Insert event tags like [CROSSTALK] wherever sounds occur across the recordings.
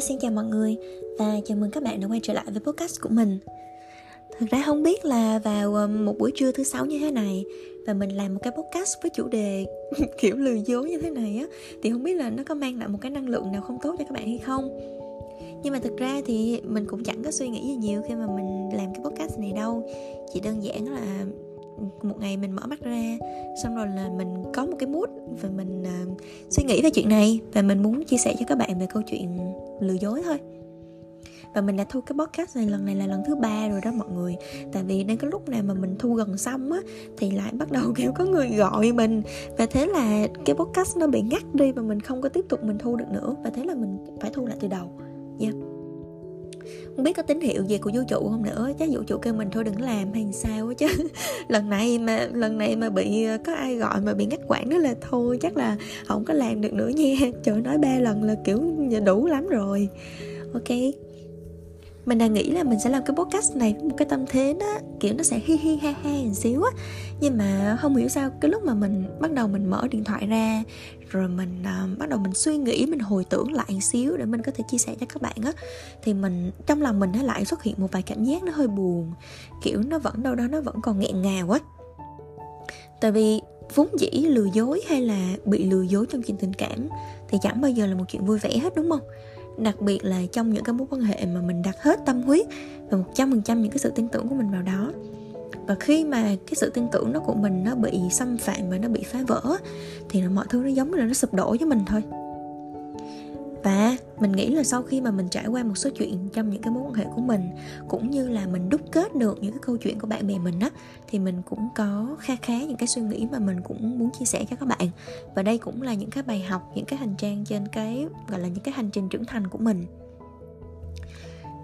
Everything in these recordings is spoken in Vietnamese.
xin chào mọi người và chào mừng các bạn đã quay trở lại với podcast của mình. Thực ra không biết là vào ờ, một buổi trưa thứ sáu như thế này Và mình làm một cái podcast với chủ đề [LAUGHS] kiểu lừa dối như thế này á, Thì không biết là nó có mang lại một cái năng lượng nào không tốt cho các bạn hay không. Nhưng mà thực ra thì mình cũng chẳng có suy nghĩ gì nhiều khi mà mình làm cái podcast này đâu. Chỉ đơn giản là một ngày mình mở mắt ra xong rồi là mình có một cái mood và mình uh, suy nghĩ về chuyện này và mình muốn chia sẻ cho các bạn về câu chuyện lừa dối thôi. Và mình đã thu cái podcast này lần này là lần thứ ba rồi đó mọi người. Tại vì đến cái lúc nào mà mình thu gần xong á thì lại bắt đầu [LAUGHS] kiểu có người gọi mình. Và thế là cái podcast nó bị ngắt đi và mình không có tiếp tục mình thu được nữa. Và thế là mình phải thu lại từ đầu nha. yeah không biết có tín hiệu gì của vũ trụ không nữa. Chắc vũ trụ kêu mình thôi đừng làm, hay sao chứ. [LAUGHS] Lần này mà, lần này mà bị ờ, có ai gọi mà bị ngắt quãng đó là thôi, chắc là không có làm được nữa nha. [LAUGHS] Trời nói ba lần là kiểu đủ lắm rồi. Ok mình đang nghĩ là mình sẽ làm cái podcast này với một cái tâm thế đó kiểu nó sẽ hi hi ha ha một xíu á. Nhưng mà không hiểu sao cái lúc mà mình bắt đầu mình mở điện thoại ra rồi mình uh, bắt đầu mình suy nghĩ mình hồi tưởng lại một xíu để mình có thể chia sẻ cho các bạn á thì mình trong lòng mình nó lại xuất hiện một vài cảm giác nó hơi buồn. Kiểu nó vẫn đâu đó nó vẫn còn nghẹn ngào á. Tại vì vốn dĩ lừa dối hay là bị lừa dối trong chuyện tình cảm thì chẳng bao giờ là một chuyện vui vẻ hết đúng không? Đặc biệt là trong những cái mối quan hệ mà mình đặt hết tâm huyết và một trăm phần trăm những cái sự tin tưởng của mình vào đó. Và khi mà cái sự tin tưởng đó của mình nó bị xâm phạm và nó bị phá vỡ, thì mọi thứ nó giống như là nó sụp đổ với mình thôi và mình nghĩ là sau khi mà mình trải qua một số chuyện trong những cái mối quan hệ của mình, cũng như là mình đúc kết được những cái câu chuyện của bạn bè mình á, thì mình cũng có kha khá những cái suy nghĩ mà mình cũng muốn chia sẻ cho các bạn. Và đây cũng là những cái bài học, những cái hành trang trên cái, gọi là những cái hành trình trưởng thành của mình.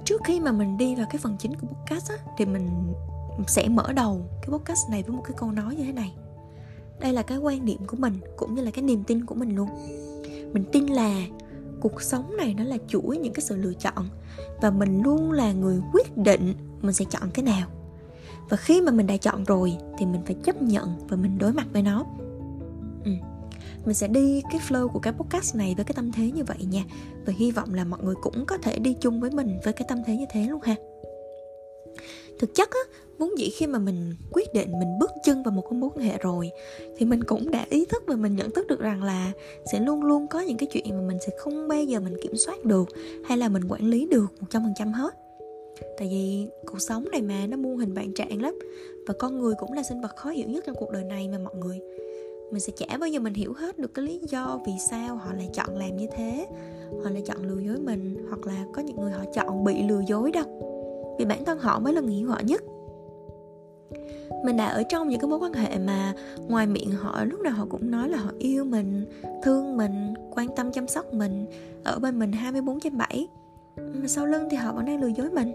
Trước khi mà mình đi vào cái phần chính của podcast á, thì mình sẽ mở đầu cái podcast này với một cái câu nói như thế này. Đây là cái quan điểm của mình, cũng như là cái niềm tin của mình luôn. Mình tin là cuộc sống này nó là chuỗi những cái sự lựa chọn và mình luôn là người quyết định mình sẽ chọn cái nào. Và khi mà mình đã chọn rồi thì mình phải chấp nhận và mình đối mặt với nó. Ừ. mình sẽ đi cái flow của cái podcast này với cái tâm thế như vậy nha. Và hy vọng là mọi người cũng có thể đi chung với mình với cái tâm thế như thế luôn ha thực chất á, vốn dĩ khi mà mình quyết định mình bước chân vào một cái mối quan hệ rồi, thì mình cũng đã ý thức và mình nhận thức được rằng là sẽ luôn luôn có những cái chuyện mà mình sẽ không bao giờ mình kiểm soát được hay là mình quản lý được một trăm phần trăm hết. Tại vì cuộc sống này mà, nó muôn hình vạn trạng lắm, và con người cũng là sinh vật khó hiểu nhất trong cuộc đời này mà mọi người. Mình sẽ chả bao giờ mình hiểu hết được cái lý do vì sao họ lại chọn làm như thế, họ lại chọn lừa dối mình, hoặc là có những người họ chọn bị lừa dối đâu vì bản thân họ mới là người hiểu họ nhất. Mình đã ở trong những cái mối quan hệ mà ngoài miệng họ, lúc nào họ cũng nói là họ yêu mình, thương mình, quan tâm chăm sóc mình, ở bên mình 24 trên 7 mà sau lưng thì họ vẫn đang lừa dối mình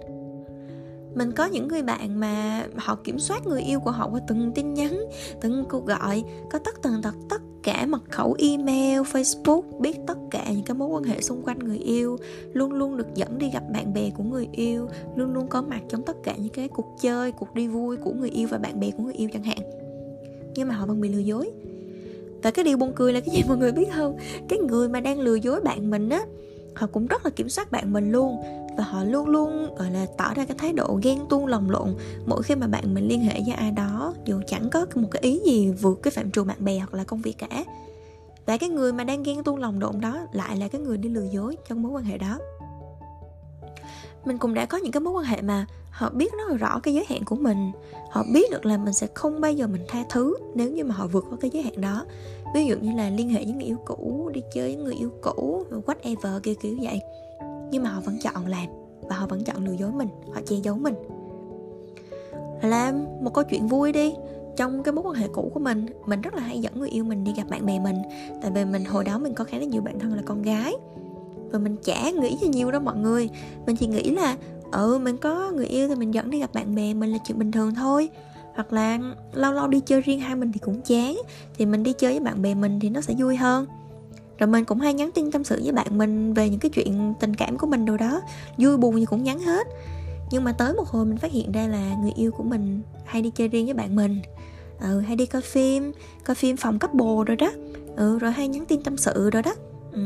mình có những người bạn mà họ kiểm soát người yêu của họ qua từng tin nhắn, từng cuộc gọi, có tất tần tật tất cả mật khẩu email, facebook, biết tất cả những cái mối quan hệ xung quanh người yêu, luôn luôn được dẫn đi gặp bạn bè của người yêu, luôn luôn có mặt trong tất cả những cái cuộc chơi, cuộc đi vui của người yêu và bạn bè của người yêu chẳng hạn. Nhưng mà họ vẫn bị lừa dối. Và cái điều buồn cười là cái gì mọi người biết không? Cái người mà đang lừa dối bạn mình á, họ cũng rất là kiểm soát bạn mình luôn và họ luôn luôn, gọi là, tỏ ra cái thái độ ghen tuông, lồng lộn mỗi khi mà bạn mình liên hệ với ai đó, dù chẳng có một cái ý gì vượt cái phạm trù bạn bè hoặc là công việc cả. Và cái người mà đang ghen tuông lòng lộn đó lại là cái người đi lừa dối trong mối quan hệ đó. Mình cũng đã có những cái mối quan hệ mà họ biết rất là rõ cái giới hạn của mình. Họ biết được là mình sẽ không bao giờ mình tha thứ nếu như mà họ vượt qua cái giới hạn đó. Ví dụ như là liên hệ với người yêu cũ, đi chơi với người yêu cũ, whatever, kiểu kiểu vậy nhưng mà họ vẫn chọn làm và họ vẫn chọn lừa dối mình, họ che giấu mình. Làm một câu chuyện vui đi. Trong cái mối quan hệ cũ của mình mình rất là hay dẫn người yêu mình đi gặp bạn bè mình. Tại vì mình, hồi đó mình có khá là nhiều bạn thân là con gái. Và mình chả nghĩ gì nhiều đó mọi người. Mình chỉ nghĩ là ừ mình có người yêu thì mình dẫn đi gặp bạn bè mình là chuyện bình thường thôi. Hoặc là lâu lâu đi chơi riêng hai mình thì cũng chán. Thì mình đi chơi với bạn bè mình thì nó sẽ vui hơn rồi mình cũng hay nhắn tin tâm sự với bạn mình về những cái chuyện tình cảm của mình đâu đó. Vui buồn gì cũng nhắn hết. Nhưng mà tới một hồi mình phát hiện ra là người yêu của mình hay đi chơi riêng với bạn mình. Ừ, hay đi coi phim coi phim phòng cấp bồ rồi đó. Ừ, rồi hay nhắn tin tâm sự rồi đó. Ừ.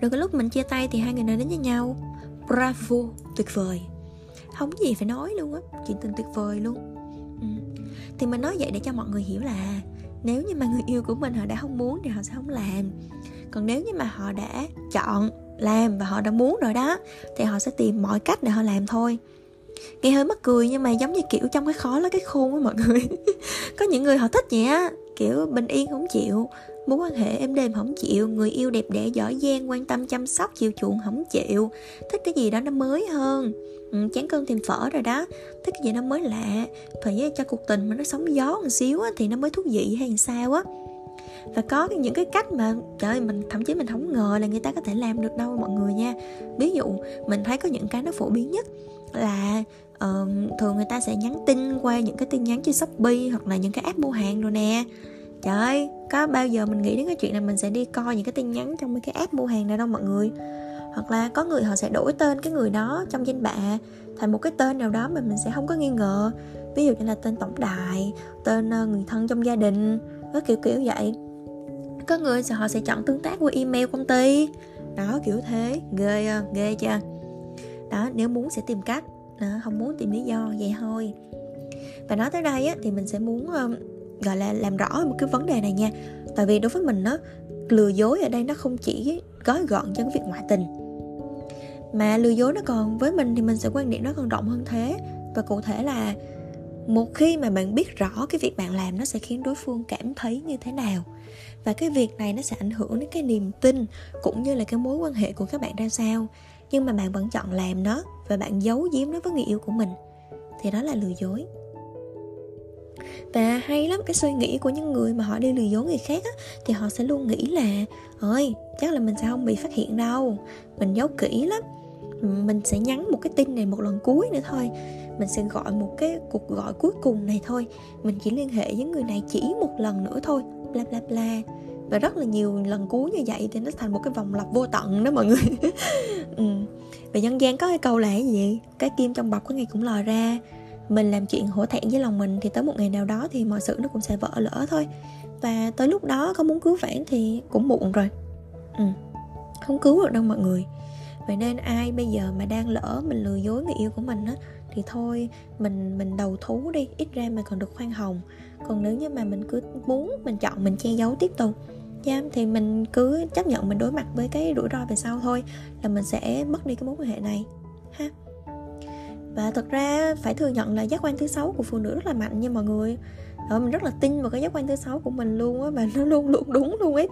rồi cái lúc mình chia tay thì hai người này đến với nhau. Bravo tuyệt vời. Không có gì phải nói luôn á chuyện tình tuyệt vời luôn. Ừ. thì mình nói vậy để cho mọi người hiểu là nếu như mà người yêu của mình họ đã không muốn thì họ sẽ không làm. Còn nếu như mà họ đã chọn làm và họ đã muốn rồi đó, thì họ sẽ tìm mọi cách để họ làm thôi. Nghe hơi mắc cười nhưng mà giống như kiểu trong cái khó là cái khôn á mọi người. [LAUGHS] Có những người họ thích vậy á, kiểu bình yên không chịu mối quan hệ em đêm không chịu người yêu đẹp đẽ giỏi giang quan tâm chăm sóc chiều chuộng không chịu. Thích cái gì đó nó mới hơn. Ừ, chán cơm tìm phở rồi đó. Thích cái gì nó mới lạ. Phải cho cuộc tình mà nó sóng gió một xíu á, thì nó mới thú vị hay sao á. Và có những cái cách mà trời ơi, mình thậm chí mình không ngờ là người ta có thể làm được đâu mọi người nha. Ví dụ mình thấy có những cái nó phổ biến nhất là uh, thường người ta sẽ nhắn tin qua những cái tin nhắn trên shopee hoặc là những cái app mua hàng rồi nè trời ơi có bao giờ mình nghĩ đến cái chuyện là mình sẽ đi coi những cái tin nhắn trong mấy cái app mua hàng này đâu mọi người. Hoặc là có người họ sẽ đổi tên cái người đó trong danh bạ thành một cái tên nào đó mà mình sẽ không có nghi ngờ. Ví dụ như là tên tổng đại tên ờ, người thân trong gia đình với kiểu kiểu vậy. Có người họ sẽ chọn tương tác qua email công ty. Đó kiểu thế. Ghê ờ, ghê chưa? Đó nếu muốn sẽ tìm cách. Đó, không muốn tìm lý do vậy thôi. Và nói tới đây á, thì mình sẽ muốn gọi là làm rõ một cái vấn đề này nha. Tại vì đối với mình nó lừa dối ở đây nó không chỉ gói gọn cho cái việc ngoại tình. Mà lừa dối nó còn, với mình thì mình sẽ quan điểm nó còn rộng hơn thế. Và cụ thể là một khi mà bạn biết rõ cái việc bạn làm nó sẽ khiến đối phương cảm thấy như thế nào. Và cái việc này nó sẽ ảnh hưởng đến cái niềm tin cũng như là cái mối quan hệ của các bạn ra sao. Nhưng mà bạn vẫn chọn làm nó và bạn giấu giếm nó với người yêu của mình. Thì đó là lừa dối và hay lắm cái suy nghĩ của những người mà họ đi lừa dối người khác á, thì họ sẽ luôn nghĩ là ơi chắc là mình sẽ không bị phát hiện đâu. Mình giấu kỹ lắm. Mình sẽ nhắn một cái tin này một lần cuối nữa thôi. Mình sẽ gọi một cái cuộc gọi cuối cùng này thôi. Mình chỉ liên hệ với người này chỉ một lần nữa thôi. Bla bla bla. Và rất là nhiều lần cuối như vậy thì nó thành một cái vòng lặp vô tận đó mọi người. [LAUGHS] Ừ. và dân gian có cái câu là cái gì? Cái kim trong bọc có ngày cũng lòi ra mình làm chuyện hổ thẹn với lòng mình thì tới một ngày nào đó thì mọi sự nó cũng sẽ vỡ lỡ thôi. Và tới lúc đó có muốn cứu vãn thì cũng muộn rồi. Ừ. không cứu được đâu mọi người. Vậy nên ai bây giờ mà đang lỡ mình lừa dối người yêu của mình á thì thôi mình mình đầu thú đi ít ra mình còn được khoan hồng. Còn nếu như mà mình cứ muốn mình chọn mình che giấu tiếp tục yeah, thì mình cứ chấp nhận mình đối mặt với cái rủi ro về sau thôi là mình sẽ mất đi cái mối quan hệ này ha và thật ra phải thừa nhận là giác quan thứ sáu của phụ nữ rất là mạnh nha mọi người. Rồi mình rất là tin vào cái giác quan thứ sáu của mình luôn á, và [LAUGHS] nó luôn luôn đúng luôn ấy.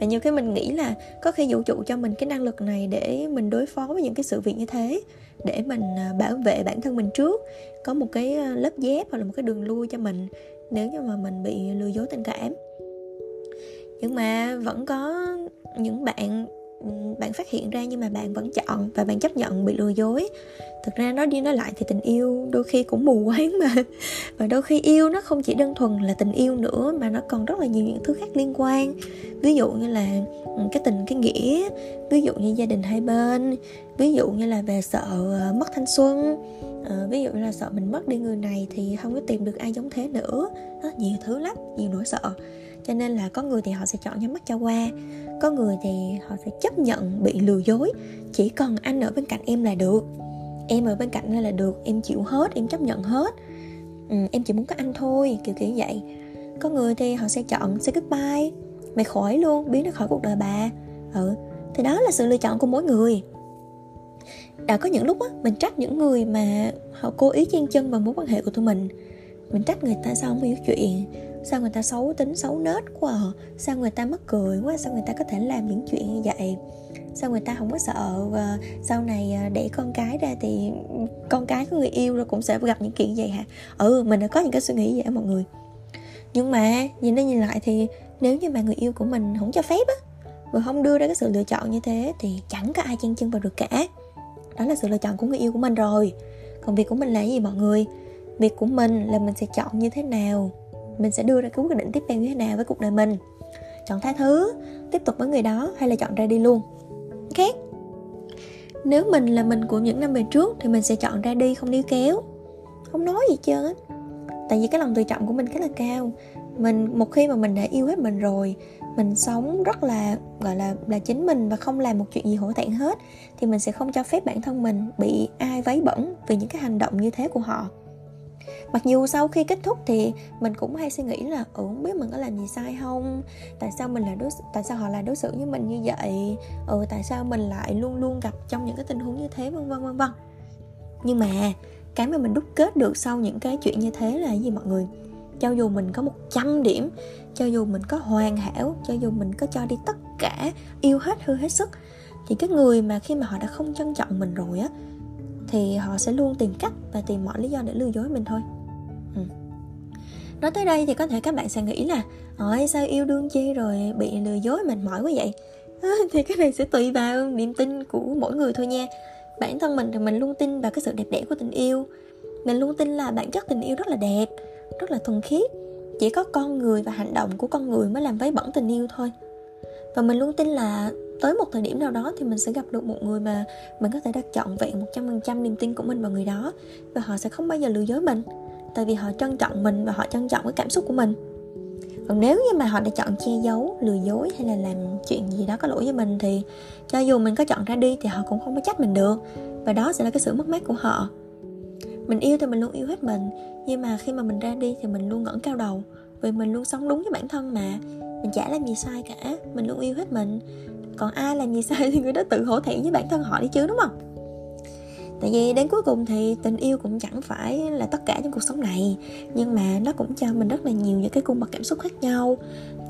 Và nhiều khi mình nghĩ là có khi vũ trụ cho mình cái năng lực này để mình đối phó với những cái sự việc như thế, để mình à, bảo vệ bản thân mình trước, có một cái à, lớp dép hoặc là một cái đường lui cho mình nếu như mà mình bị lừa dối tình cảm. Nhưng mà vẫn có những bạn Ừ, bạn phát hiện ra nhưng mà bạn vẫn chọn và bạn chấp nhận bị lừa dối. Thực ra nói đi nói lại thì tình yêu đôi khi cũng mù quáng mà. Và đôi khi yêu nó không chỉ đơn thuần là tình yêu nữa mà nó còn rất là nhiều những thứ khác liên quan. Ví dụ như là ừ, cái tình cái nghĩa ví dụ như gia đình hai bên ví dụ như là về sợ ờ, mất thanh xuân à, ví dụ như là sợ mình mất đi người này thì không có tìm được ai giống thế nữa. Đó nhiều thứ lắm nhiều nỗi sợ cho nên là có người thì họ sẽ chọn nhắm mắt cho qua. Có người thì họ sẽ chấp nhận bị lừa dối. Chỉ cần anh ở bên cạnh em là được. Em ở bên cạnh là được. Em chịu hết em chấp nhận hết. Ừ, em chỉ muốn có anh thôi kiểu kiểu vậy. Có người thì họ sẽ chọn say goodbye. Mày khỏi luôn biến nó khỏi cuộc đời bà. Ừ thì đó là sự lựa chọn của mỗi người. Đã có những lúc á mình trách những người mà họ cố ý chen chân vào mối quan hệ của tụi mình. Mình trách người ta sao không hiểu chuyện sao người ta xấu tính xấu nết quá à? sao người ta mắc cười quá? Sao người ta có thể làm những chuyện như vậy? Sao người ta không có sợ và sau này à, để con cái ra thì con cái của người yêu rồi cũng sẽ gặp những chuyện vậy hả? Ừ mình đã có những cái suy nghĩ vậy mọi người. Nhưng mà, nhìn đi nhìn lại thì nếu như mà người yêu của mình không cho phép á và không đưa ra cái sự lựa chọn như thế thì chẳng có ai chen chân vào được cả. Đó là sự lựa chọn của người yêu của mình rồi. Còn việc của mình là gì mọi người? Việc của mình là mình sẽ chọn như thế nào? Mình sẽ đưa ra cái quyết định tiếp theo như thế nào với cuộc đời mình. Chọn tha thứ, tiếp tục với người đó hay là chọn ra đi luôn. Khác nếu mình là mình của những năm về trước thì mình sẽ chọn ra đi, không níu kéo. Không nói gì trơn á. Tại vì cái lòng tự trọng của mình khá là cao. Mình, một khi mà mình đã yêu hết mình rồi, mình sống rất là, gọi là là chính mình và không làm một chuyện gì hổ thẹn hết, thì mình sẽ không cho phép bản thân mình bị ai vấy bẩn vì những cái hành động như thế của họ mặc dù sau khi kết thúc thì mình cũng hay suy nghĩ là ừ không biết mình có làm gì sai không? Tại sao mình là đối tại sao họ lại đối xử với mình như vậy? Ừ tại sao mình lại luôn luôn gặp trong những cái tình huống như thế? Vân vân vân vân. Nhưng mà cái mà mình đúc kết được sau những cái chuyện như thế là gì mọi người? Cho dù mình có 100 điểm, cho dù mình có hoàn hảo, cho dù mình có cho đi tất cả, yêu hết, hư hết sức, thì cái người mà khi mà họ đã không trân trọng mình rồi á thì họ sẽ luôn tìm cách và tìm mọi lý do để lừa dối mình thôi. Ừ. nói tới đây thì có thể các bạn sẽ nghĩ là ôi sao yêu đương chi rồi bị lừa dối mệt mỏi quá vậy? À, [LAUGHS] thì cái này sẽ tùy vào niềm tin của mỗi người thôi nha. Bản thân mình thì mình luôn tin vào cái sự đẹp đẽ của tình yêu. Mình luôn tin là bản chất tình yêu rất là đẹp rất là thuần khiết. Chỉ có con người và hành động của con người mới làm vấy bẩn tình yêu thôi. Và mình luôn tin là tới một thời điểm nào đó thì mình sẽ gặp được một người mà mình có thể đặt trọn vẹn một trăm phần trăm niềm tin của mình vào người đó và họ sẽ không bao giờ lừa dối mình. Tại vì họ trân trọng mình và họ trân trọng cái cảm xúc của mình. Còn nếu như mà họ đã chọn che giấu, lừa dối hay là làm chuyện gì đó có lỗi với mình thì cho dù mình có chọn ra đi thì họ cũng không có trách mình được và đó sẽ là cái sự mất mát của họ. Mình yêu thì mình luôn yêu hết mình, nhưng mà khi mà mình ra đi thì mình luôn ngẩng cao đầu, vì mình luôn sống đúng với bản thân mà. Mình chả làm gì sai cả, mình luôn yêu hết mình còn ai làm gì sai thì người đó tự hổ thẹn với bản thân họ đi chứ, đúng không? Tại vì đến cuối cùng thì tình yêu cũng chẳng phải là tất cả trong cuộc sống này. Nhưng mà nó cũng cho mình rất là nhiều những cái cung bậc cảm xúc khác nhau.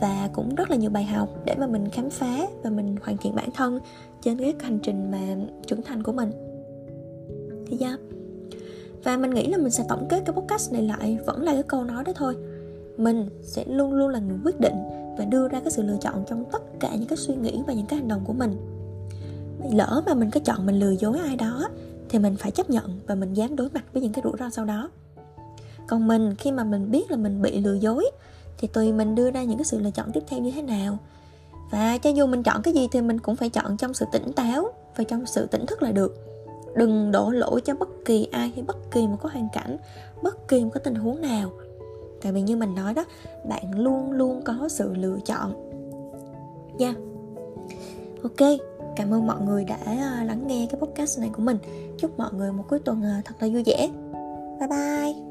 Và cũng rất là nhiều bài học để mà mình khám phá và mình hoàn thiện bản thân trên cái hành trình mà trưởng thành của mình. Thì yeah và mình nghĩ là mình sẽ tổng kết cái podcast này lại vẫn là cái câu nói đó thôi. Mình sẽ luôn luôn là người quyết định và đưa ra cái sự lựa chọn trong tất cả những cái suy nghĩ và những cái hành động của mình. Lỡ mà mình có chọn mình lừa dối ai đó, thì mình phải chấp nhận và mình dám đối mặt với những cái rủi ro sau đó. Còn mình, khi mà mình biết là mình bị lừa dối, thì tùy mình đưa ra những cái sự lựa chọn tiếp theo như thế nào. Và cho dù mình chọn cái gì thì mình cũng phải chọn trong sự tỉnh táo và trong sự tỉnh thức là được. Đừng đổ lỗi cho bất kỳ ai hay bất kỳ một cái hoàn cảnh, bất kỳ một cái tình huống nào tại vì như mình nói đó, bạn luôn luôn có sự lựa chọn. Nha. Yeah. ok, cảm ơn mọi người đã ờ, lắng nghe cái podcast này của mình. Chúc mọi người một cuối tuần ờ, thật là vui vẻ. Bye bye.